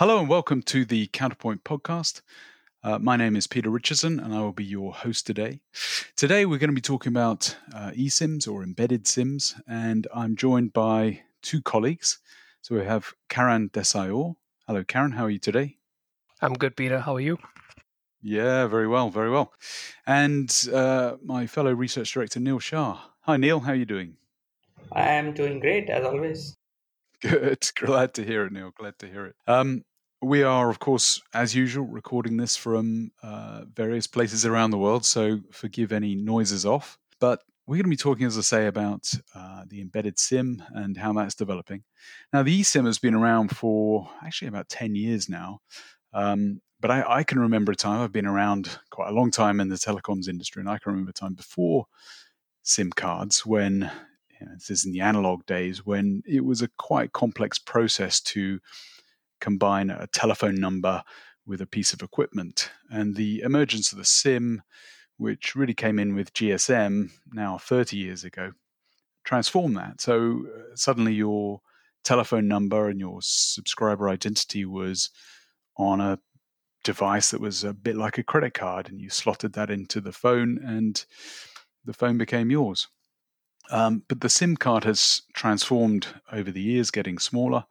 Hello and welcome to the Counterpoint podcast. Uh, my name is Peter Richardson and I will be your host today. Today we're going to be talking about uh, eSIMs or embedded SIMs, and I'm joined by two colleagues. So we have Karan Desai. Hello, Karan. How are you today? I'm good, Peter. How are you? Yeah, very well, very well. And uh, my fellow research director, Neil Shah. Hi, Neil. How are you doing? I am doing great, as always. Good. Glad to hear it, Neil. Glad to hear it. Um, we are, of course, as usual, recording this from uh, various places around the world, so forgive any noises off. But we're going to be talking, as I say, about uh, the embedded SIM and how that's developing. Now, the eSIM has been around for actually about 10 years now. Um, but I, I, can remember a time, I've been around quite a long time in the telecoms industry, and I can remember a time before SIM cards when, you know, this is in the analog days, when it was a quite complex process to combine a telephone number with a piece of equipment. And the emergence of the SIM, which really came in with GSM now 30 years ago, transformed that. So uh, suddenly your telephone number and your subscriber identity was on a device that was a bit like a credit card, and you slotted that into the phone, and the phone became yours. Um, but the SIM card has transformed over the years, getting smaller.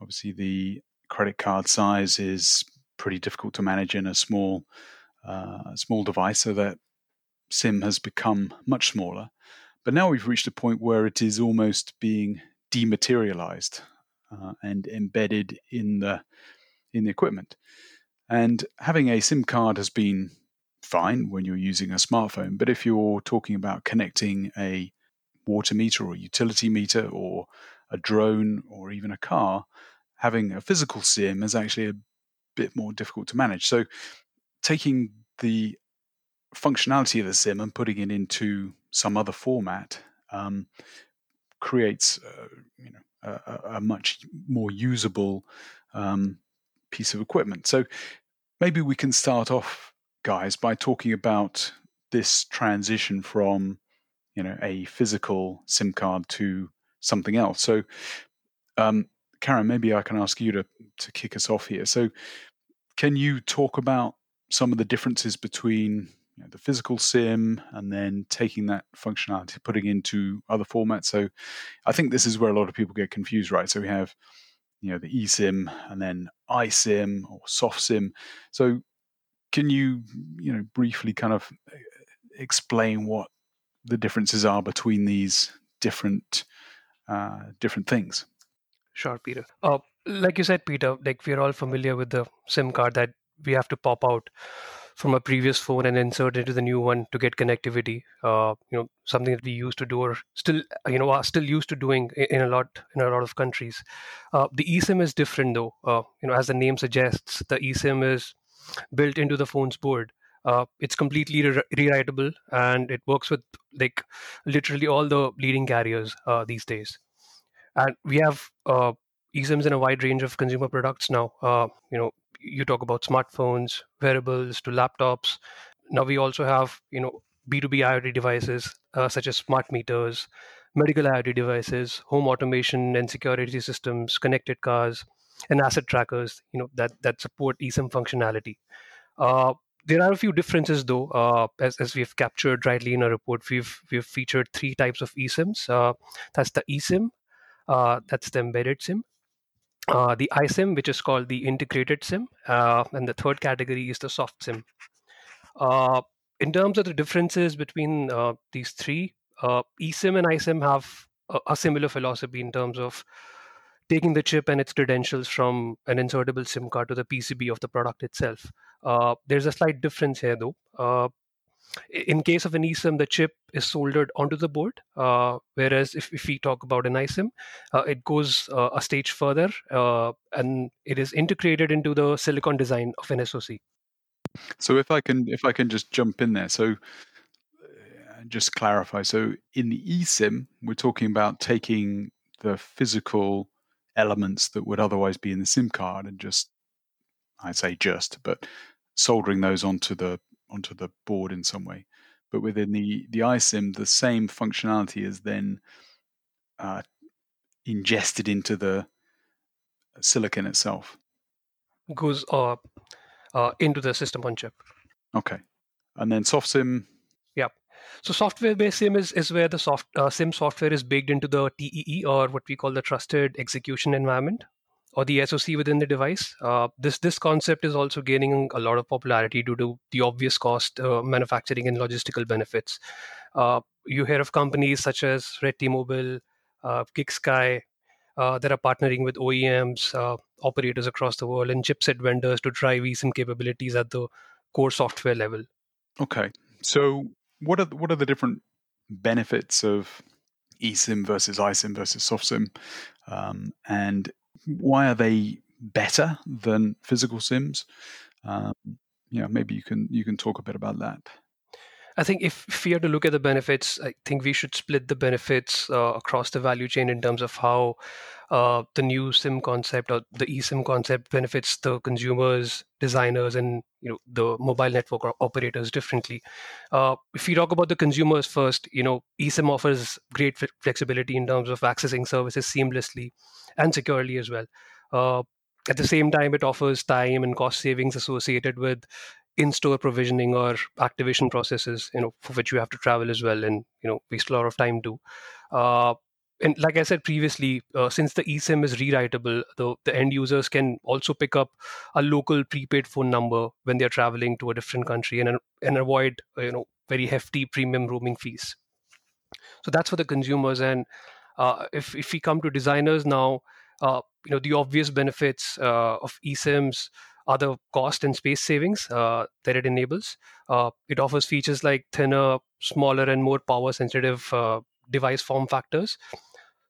Obviously, the credit card size is pretty difficult to manage in a small uh, small device, so that SIM has become much smaller. But now we've reached a point where it is almost being dematerialized uh, and embedded in the in the equipment. And having a SIM card has been fine when you're using a smartphone, but if you're talking about connecting a water meter or utility meter or a drone or even a car, having a physical SIM is actually a bit more difficult to manage. So, taking the functionality of the SIM and putting it into some other format um, creates, uh, you know, a, a, much more usable um, piece of equipment. So, maybe we can start off, guys, by talking about this transition from, you know, a physical SIM card to something else. So, um, Karan, maybe I can ask you to to kick us off here. So, can you talk about some of the differences between you know, the physical sim and then taking that functionality, putting into other formats? So, I think this is where a lot of people get confused, right? So we have you know the eSIM and then iSIM or soft SIM. So, can you you know briefly kind of uh, explain what the differences are between these different uh, different things? Sure, Peter. Uh, like you said, Peter, like we're all familiar with the SIM card that we have to pop out from a previous phone and insert into the new one to get connectivity. Uh, you know, something that we used to do or still, you know, are still used to doing in a lot in a lot of countries. Uh, the eSIM is different, though. Uh, you know, as the name suggests, the eSIM is built into the phone's board. Uh, it's completely re- rewritable and it works with like literally all the leading carriers uh, these days and we have uh, eSIMs in a wide range of consumer products now. Uh, you know, you talk about smartphones, wearables, to laptops. Now we also have you know B2B IoT devices uh, such as smart meters, medical IoT devices, home automation and security systems, connected cars, and asset trackers. You know that that support eSIM functionality. Uh, there are a few differences though, uh, as, as we've captured rightly in our report. We've we've featured three types of eSIMs. Uh, that's the eSIM, that's the embedded SIM. Uh, the iSIM, which is called the integrated SIM, uh, and the third category is the soft SIM. Uh, in terms of the differences between uh, these three, uh, eSIM and iSIM have a, a, similar philosophy in terms of taking the chip and its credentials from an insertable SIM card to the PCB of the product itself. there's a slight difference here, though in case of an eSIM, the chip is soldered onto the board. Uh, whereas if, if we talk about an iSIM, uh, it goes uh, a stage further uh, and it is integrated into the silicon design of an SoC. So if I can, if I can just jump in there, so uh, just clarify. So in the eSIM, we're talking about taking the physical elements that would otherwise be in the SIM card and just, I'd say just, but soldering those onto the onto the board in some way. But within the the iSIM, the same functionality is then uh, ingested into the silicon itself. goes uh, uh, into the system on chip. Okay. And then soft SIM. Yeah. So software-based SIM is, is where the soft uh, SIM software is baked into the TEE or what we call the trusted execution environment or the SoC within the device. Uh, this this concept is also gaining a lot of popularity due to the obvious cost, uh, manufacturing, and logistical benefits. Uh, you hear of companies such as Redtea Mobile, uh, GigSky, uh, that are partnering with OEMs, uh, operators across the world, and chipset vendors to drive eSIM capabilities at the core software level. Okay, so what are what are the different benefits of eSIM versus iSIM versus SoftSIM, um, and why are they better than physical SIMs? Um, yeah, maybe you can you can talk a bit about that. I think if, if we are to look at the benefits, I think we should split the benefits uh, across the value chain in terms of how uh, the new SIM concept or the eSIM concept benefits the consumers, designers, and you know the mobile network operators differently. Uh, if we talk about the consumers first, you know eSIM offers great flexibility in terms of accessing services seamlessly and securely as well. Uh, at the same time, it offers time and cost savings associated with in-store provisioning or activation processes you know for which you have to travel as well and you know waste a lot of time to uh, and like I said previously, uh, since the eSIM is rewritable, the, the end users can also pick up a local prepaid phone number when they're traveling to a different country and and avoid you know very hefty premium roaming fees. So that's for the consumers. And uh, if if we come to designers now, uh, you know the obvious benefits uh, of eSIMs other cost and space savings uh, that it enables. Uh, it offers features like thinner, smaller, and more power sensitive uh, device form factors.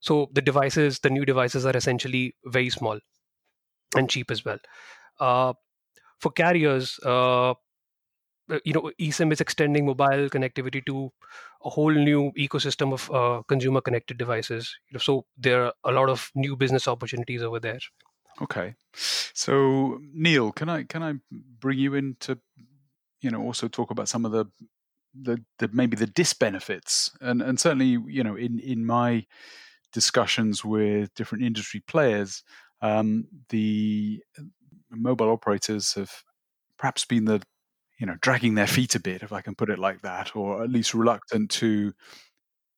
So the devices, the new devices, are essentially very small and cheap as well. Uh, for carriers, uh, you know, eSIM is extending mobile connectivity to a whole new ecosystem of consumer connected devices. So there are a lot of new business opportunities over there. Okay, so Neil, can I can I bring you in to, you know, also talk about some of the the, the maybe the disbenefits and and certainly you know in in my discussions with different industry players, um, the mobile operators have perhaps been the you know dragging their feet a bit, if I can put it like that, or at least reluctant to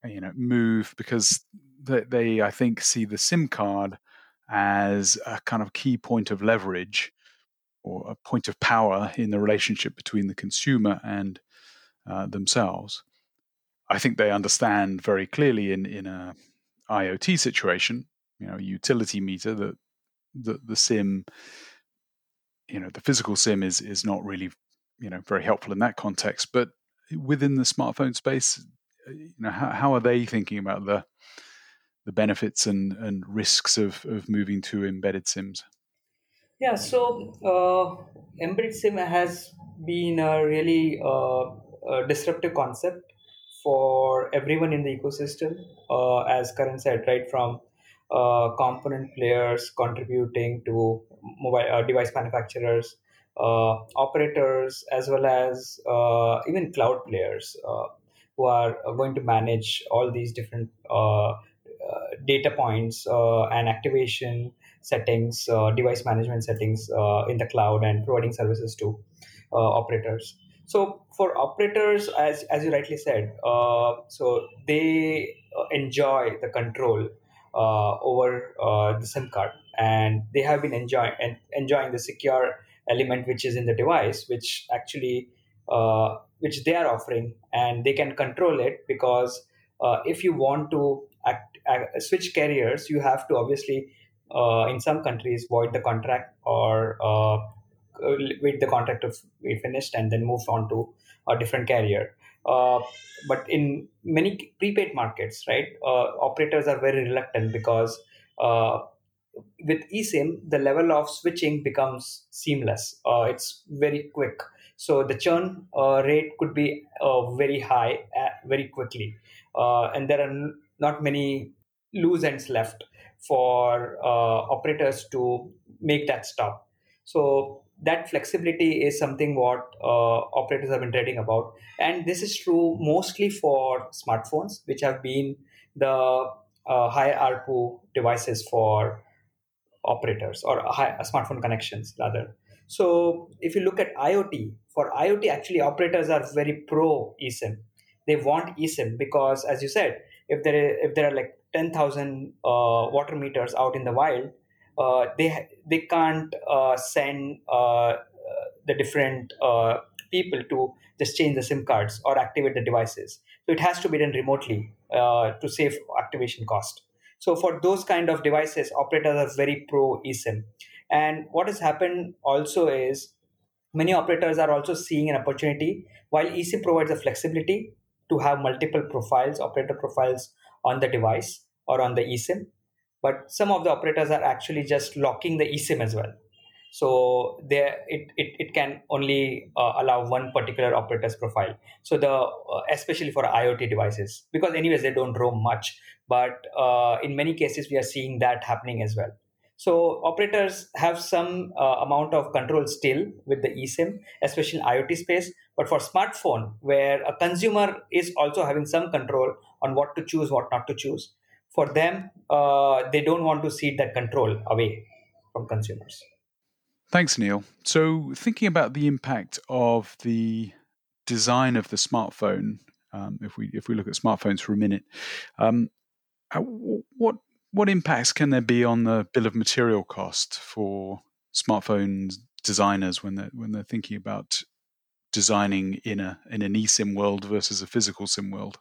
you know move because they, they I think see the SIM card as a kind of key point of leverage or a point of power in the relationship between the consumer and uh, themselves. I think they understand very clearly in in a IoT situation, you know, utility meter that the the sim, you know, the physical sim is is not really you know very helpful in that context. But within the smartphone space, you know, how how are they thinking about the the benefits and, and risks of, of moving to embedded sims? Yeah, so uh, embedded sim has been a really uh, a disruptive concept for everyone in the ecosystem, uh, as Karan said, right from uh, component players contributing to mobile uh, device manufacturers, uh, Uh, operators, as well as uh, even cloud players uh, who are going to manage all these different uh, data points uh, and activation settings, uh, device management settings in the cloud, and providing services to operators. So for operators, as as you rightly said, so they enjoy the control over the SIM card, and they have been enjoying enjoying the secure element which is in the device, which actually uh, which they are offering, and they can control it because uh, if you want to act, act, switch carriers, you have to obviously, uh, in some countries, void the contract or uh, wait the contract to be finished and then move on to a different carrier. Uh, but in many prepaid markets, right, uh, operators are very reluctant because uh, with eSIM, the level of switching becomes seamless. it's very quick. So the churn rate could be very high very quickly uh, and there are not many loose ends left for uh, operators to make that stop. So that flexibility is something what uh, operators have been trading about, and this is true mostly for smartphones, which have been the uh, higher ARPU devices for operators or high, smartphone connections rather. So if you look at IoT, for IoT, actually operators are very pro eSIM. They want eSIM because, as you said, if there is, if there are like ten thousand uh, water meters out in the wild, uh, they they can't uh, send uh, the different uh, people to just change the SIM cards or activate the devices. So it has to be done remotely uh, to save activation cost. So for those kind of devices, operators are very pro eSIM. And what has happened also is many operators are also seeing an opportunity while eSIM provides the flexibility to have multiple profiles, operator profiles on the device or on the eSIM. But some of the operators are actually just locking the eSIM as well. So there, it, it, it can only uh, allow one particular operator's profile. So the uh, especially for IoT devices, because anyways they don't roam much. But uh, in many cases, we are seeing that happening as well. So operators have some uh, amount of control still with the eSIM, especially in IoT space. But for smartphone, where a consumer is also having some control on what to choose, what not to choose, for them, uh, they don't want to cede that control away from consumers. Thanks, Neil. So, thinking about the impact of the design of the smartphone, um, if we if we look at smartphones for a minute, um, what what impacts can there be on the bill of material cost for smartphone designers when they're when they're thinking about designing in a in an eSIM world versus a physical SIM world?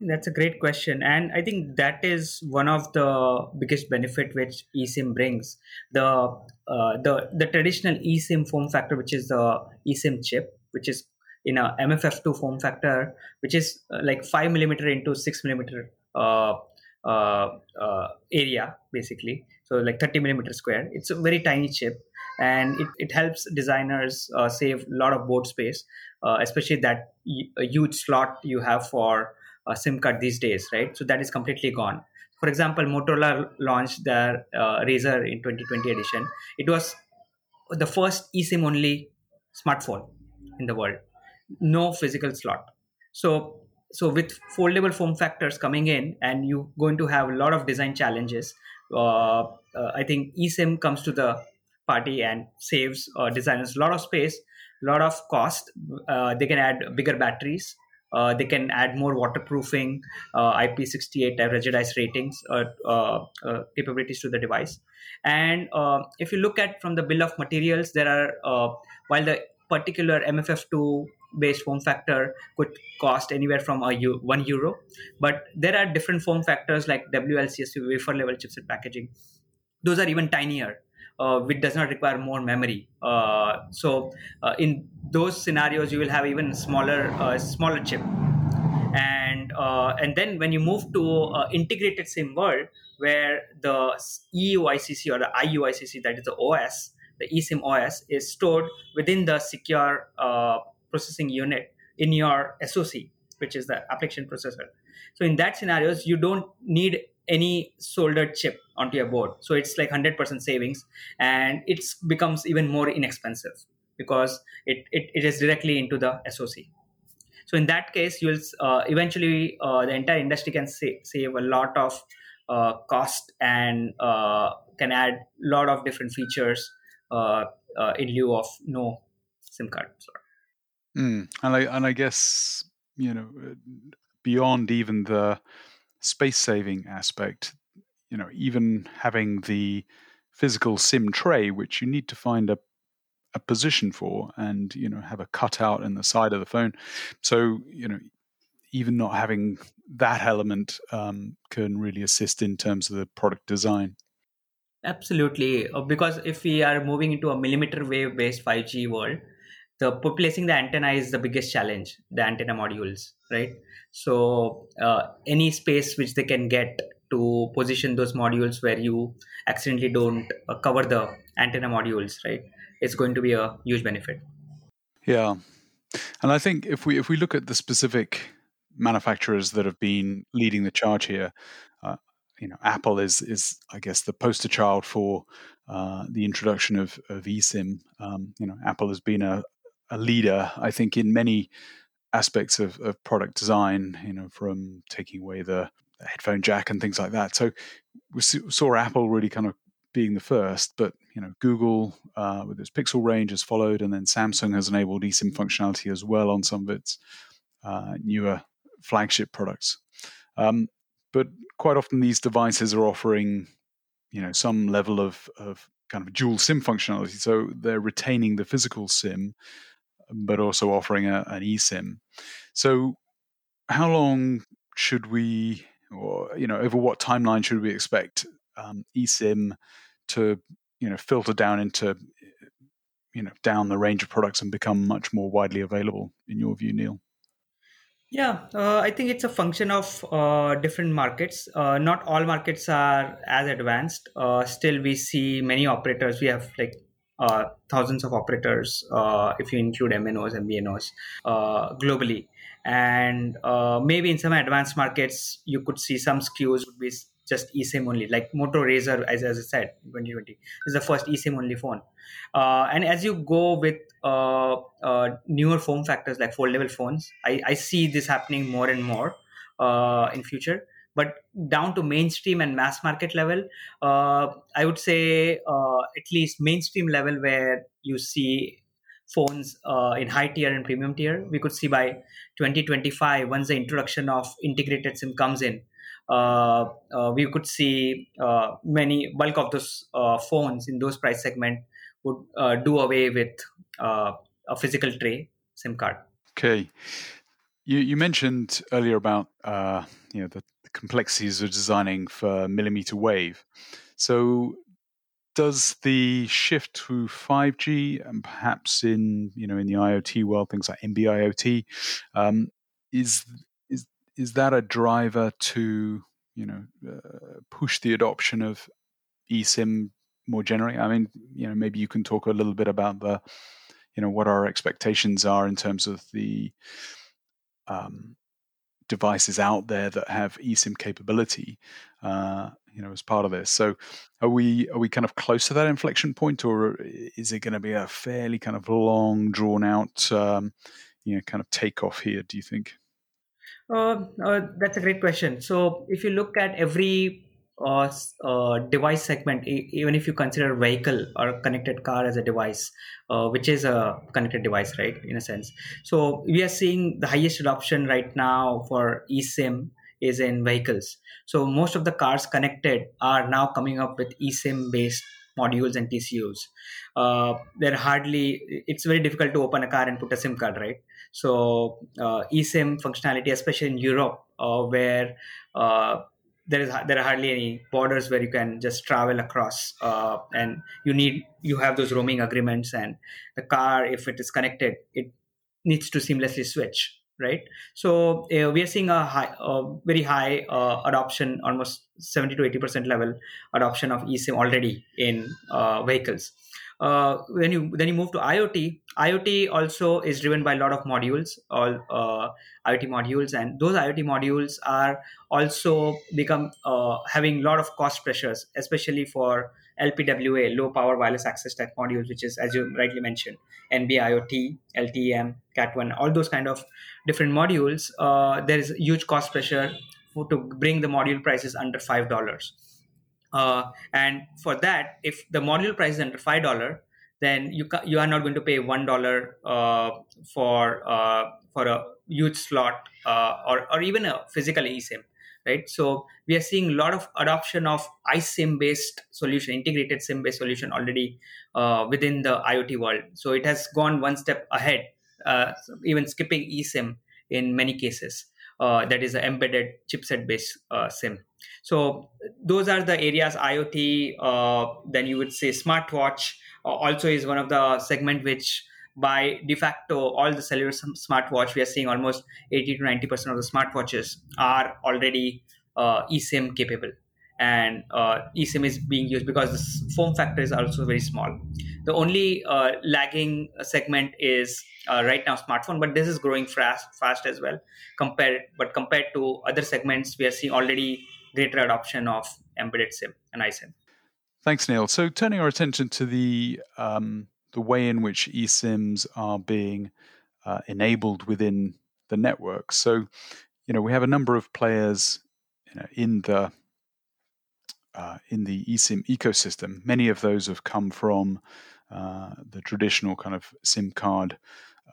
That's a great question, and I think that is one of the biggest benefit which eSIM brings. The uh, the the traditional eSIM form factor, which is the eSIM chip, which is in a MFF2 form factor, which is uh, like five millimeter into six millimeter uh, uh, uh, area, basically. So like 30 millimeter square. It's a very tiny chip, and it, it helps designers uh, save a lot of board space, especially that huge slot you have for a SIM card these days, right? So that is completely gone. For example, Motorola launched their uh, Razr in 2020 edition. It was the first eSIM only smartphone in the world, no physical slot. So, so with foldable form factors coming in, and you're going to have a lot of design challenges. Uh, uh, I think eSIM comes to the party and saves uh, designers a lot of space, a lot of cost. Uh, they can add bigger batteries uh, they can add more waterproofing, uh, IP68 ruggedized ratings uh, uh, uh, capabilities to the device. And if you look at from the bill of materials, there are while the particular MFF2 based form factor could cost anywhere from a u- one euro, but there are different form factors like WLCSP wafer level chipset packaging. Those are even tinier uh, which does not require more memory. Uh, so uh, in those scenarios, you will have even smaller uh, smaller chip. And uh, and then when you move to integrated SIM world, where the EUICC or the IUICC, that is the OS, the eSIM OS, is stored within the secure processing unit in your SoC, which is the application processor. So in that scenarios, you don't need any soldered chip onto your board. So it's like 100% savings and it becomes even more inexpensive because it, it, it is directly into the soc so in that case you'll uh, eventually uh, the entire industry can sa- save a lot of uh, cost and uh, can add a lot of different features uh, uh, in lieu of no sim card. Mm. and i and i guess you know beyond even the space saving aspect, you know, even having the physical sim tray, which you need to find a a position for and you know have a cutout in the side of the phone. So you know even not having that element um, can really assist in terms of the product design. Absolutely. Uh, because if we are moving into a millimeter wave based 5g world the placing the antenna is the biggest challenge the antenna modules right? So uh, any space which they can get to position those modules where you accidentally don't uh, cover the antenna modules right it's going to be a huge benefit. Yeah. And i think if we if we look at the specific manufacturers that have been leading the charge here uh, you know apple is is i guess the poster child for uh, the introduction of, of eSIM. Um, you know, Apple has been a, a leader, I think, in many aspects of, of product design. You know, from taking away the, the headphone jack and things like that. So we saw Apple really kind of being the first, but you know Google uh, with its Pixel range has followed, and then Samsung has enabled eSIM functionality as well on some of its uh, newer flagship products. Um, but quite often these devices are offering you know some level of, of kind of dual SIM functionality, so they're retaining the physical SIM, but also offering a, an eSIM. So how long should we or you know over what timeline should we expect um, eSIM to you know filter down into you know down the range of products and become much more widely available in your view, Neil? Yeah, uh, I think it's a function of uh, different markets. Uh, not all markets are as advanced. Uh, still, we see many operators. We have like uh, thousands of operators, uh, if you include MNOs and MVNOs, globally. And maybe in some advanced markets, you could see some SKUs would be just eSIM only, like Moto Razr, as, as I said, 2020 is the first eSIM only phone. Uh, and as you go with uh, uh, newer form factors like foldable phones, I, I see this happening more and more uh, in future. But down to mainstream and mass market level, uh, I would say uh, at least mainstream level where you see phones in high tier and premium tier, we could see by 2025 once the introduction of integrated SIM comes in uh, uh, we could see uh, many bulk of those phones in those price segment would do away with a physical tray SIM card. Okay, you you mentioned earlier about you know the complexities of designing for millimeter wave. So does the shift to 5G and perhaps in you know in the IoT world things like NB-IoT um, is is that a driver to you know uh, push the adoption of eSIM more generally? I mean, you know, maybe you can talk a little bit about the you know what our expectations are in terms of the um, devices out there that have eSIM capability. Uh, you know, as part of this. So, are we are we kind of close to that inflection point, or is it going to be a fairly kind of long, drawn out, um, you know, kind of takeoff here? Do you think? Uh, uh, that's a great question. So, if you look at every uh, uh, device segment, e- even if you consider vehicle or connected car as a device, uh, which is a connected device, right, in a sense. So, we are seeing the highest adoption right now for eSIM is in vehicles. So, most of the cars connected are now coming up with eSIM based modules and TCUs. Uh, they're hardly, it's very difficult to open a car and put a SIM card, right? So uh, eSIM functionality, especially in Europe, uh, where uh, there is there are hardly any borders where you can just travel across, uh, and you need you have those roaming agreements, and the car, if it is connected, it needs to seamlessly switch right? So uh, we are seeing a high a very high uh, adoption almost 70 to 80 percent level adoption of esim already in uh, vehicles uh, when you then you move to IoT, IoT also is driven by a lot of modules, all uh, IoT modules, and those IoT modules are also become uh, having a lot of cost pressures, especially for LPWA, low power wireless access type modules, which is as you rightly mentioned, NB-IoT, LTE-M, Cat1, all those kind of different modules. Uh, there is huge cost pressure to bring the module prices under five dollars uh, and for that, if the module price is under five dollar, then you ca- you are not going to pay one dollar uh, for uh, for a huge slot uh, or or even a physical eSIM, right? So we are seeing a lot of adoption of iSIM based solution, integrated SIM based solution already uh, within the IoT world. So it has gone one step ahead, uh, even skipping eSIM in many cases. That is an embedded chipset based SIM. So those are the areas IoT. Uh, then you would say smartwatch uh, also is one of the segment which by de facto all the cellular smartwatch we are seeing almost 80 to 90 percent of the smartwatches are already uh, eSIM capable and uh, eSIM is being used because the form factor is also very small. The only uh, lagging segment is uh, right now smartphone, but this is growing fast, fast as well. Compared, but compared to other segments, we are seeing already greater adoption of embedded SIM and iSIM. Thanks, Neil. So, turning our attention to the um, the way in which eSIMs are being uh, enabled within the network. So, you know, we have a number of players you know, in the uh, in the eSIM ecosystem. Many of those have come from the traditional kind of SIM card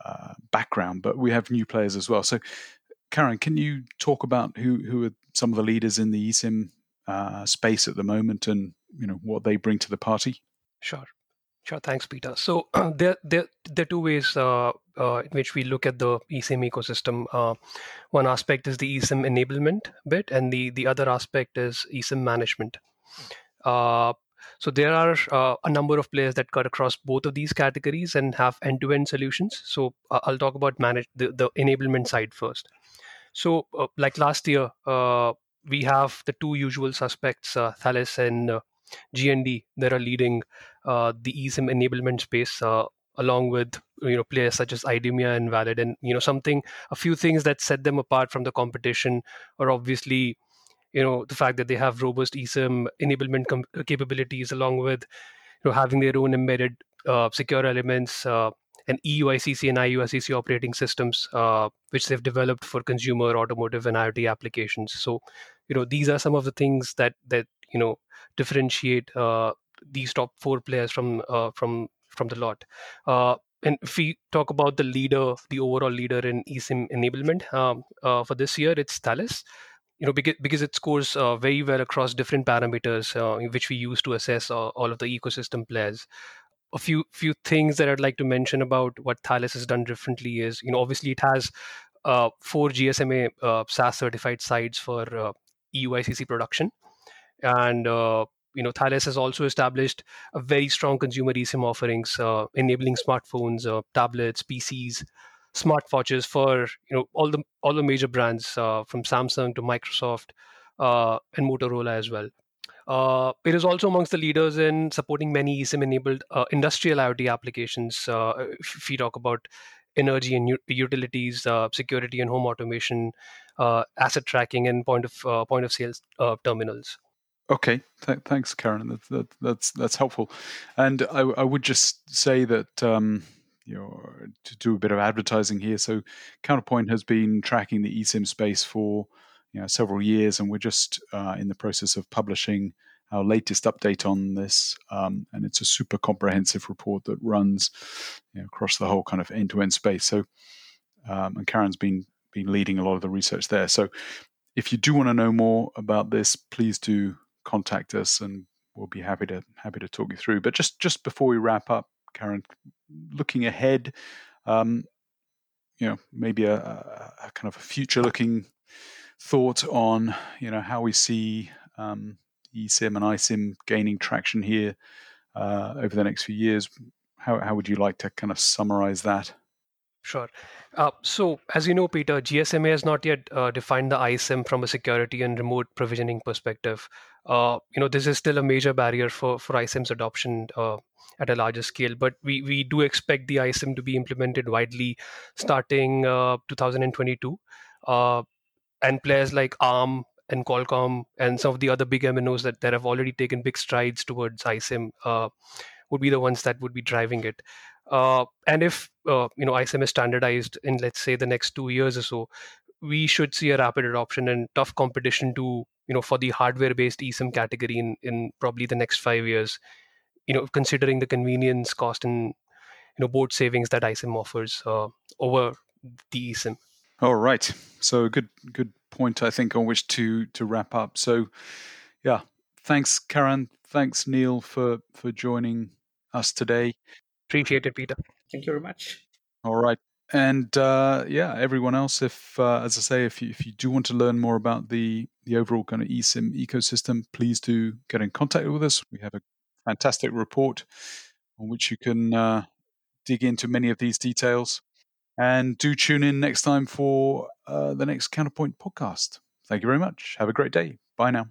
uh, background, but we have new players as well. So, Karan, can you talk about who who are some of the leaders in the eSIM uh, space at the moment, and you know what they bring to the party? Sure. Sure, thanks, Peter. So uh, there, there, there are two ways uh, uh, in which we look at the eSIM ecosystem. Uh, one aspect is the eSIM enablement bit, and the the other aspect is eSIM management. Uh, so there are uh, a number of players that cut across both of these categories and have end-to-end solutions. So I'll talk about manage the, the enablement side first. So like last year, we have the two usual suspects, Thales and G+D that are leading uh, the eSIM enablement space, uh, along with you know players such as IDEMIA and Valid, and you know something, a few things that set them apart from the competition are obviously you know the fact that they have robust eSIM enablement com- capabilities, along with you know having their own embedded uh, secure elements. Uh, and EUICC and IUICC operating systems, uh, which they've developed for consumer, automotive, and IoT applications. So, you know, these are some of the things that that you know differentiate uh, these top four players from uh, from from the lot. Uh, and if we talk about the leader, the overall leader in eSIM enablement um, uh, for this year, it's Thales. You know, because, because it scores uh, very well across different parameters, uh, which we use to assess all of the ecosystem players. A few few things that I'd like to mention about what Thales has done differently is, you know, obviously it has four GSMA SAS certified sites for EUICC production and uh, you know Thales has also established a very strong consumer eSIM offerings, uh, enabling smartphones, uh, tablets, PCs, smartwatches for you know all the all the major brands uh, from Samsung to Microsoft uh, and Motorola as well. Uh, it is also amongst the leaders in supporting many eSIM-enabled industrial IoT applications. if we talk about energy and utilities, security and home automation, asset tracking, and point of point of sales terminals. Okay, Th- thanks, Karan. That, that, that's that's helpful. And I, I would just say that um, you know to do a bit of advertising here. So Counterpoint has been tracking the eSIM space for you know several years, and we're just uh, in the process of publishing our latest update on this. Um, and it's a super comprehensive report that runs you know, across the whole kind of end-to-end space. So um, and Karan's been been leading a lot of the research there. So if you do want to know more about this, please do contact us and we'll be happy to happy to talk you through. But just just before we wrap up, Karan, looking ahead, um, you know, maybe a, a, kind of a future looking thought on you know how we see um, eSIM and iSIM gaining traction here uh, over the next few years. How how would you like to kind of summarize that? Sure. Uh, so, as you know, Peter, GSMA has not yet uh, defined the iSIM from a security and remote provisioning perspective. Uh, you know, this is still a major barrier for, for iSIM's adoption uh, at a larger scale, but we, we do expect the iSIM to be implemented widely starting uh, 2022. Uh, and players like ARM and Qualcomm and some of the other big MNOs that, that have already taken big strides towards iSIM would be the ones that would be driving it. Uh, and if uh, you know iSIM is standardized in let's say the next two years or so, we should see a rapid adoption and tough competition to you know for the hardware-based eSIM category in in probably the next five years. You know, considering the convenience, cost, and you know board savings that iSIM offers uh, over the eSIM. All right. So good good point I think on which to to wrap up. So yeah, thanks Karan, thanks Neil for for joining us today. Appreciate it, Peter. Thank you very much. All right. And uh, yeah, everyone else, if uh, as I say, if you, if you do want to learn more about the the overall kind of eSIM ecosystem, please do get in contact with us. We have a fantastic report on which you can uh, dig into many of these details. And do tune in next time for uh, the next Counterpoint podcast. Thank you very much. Have a great day. Bye now.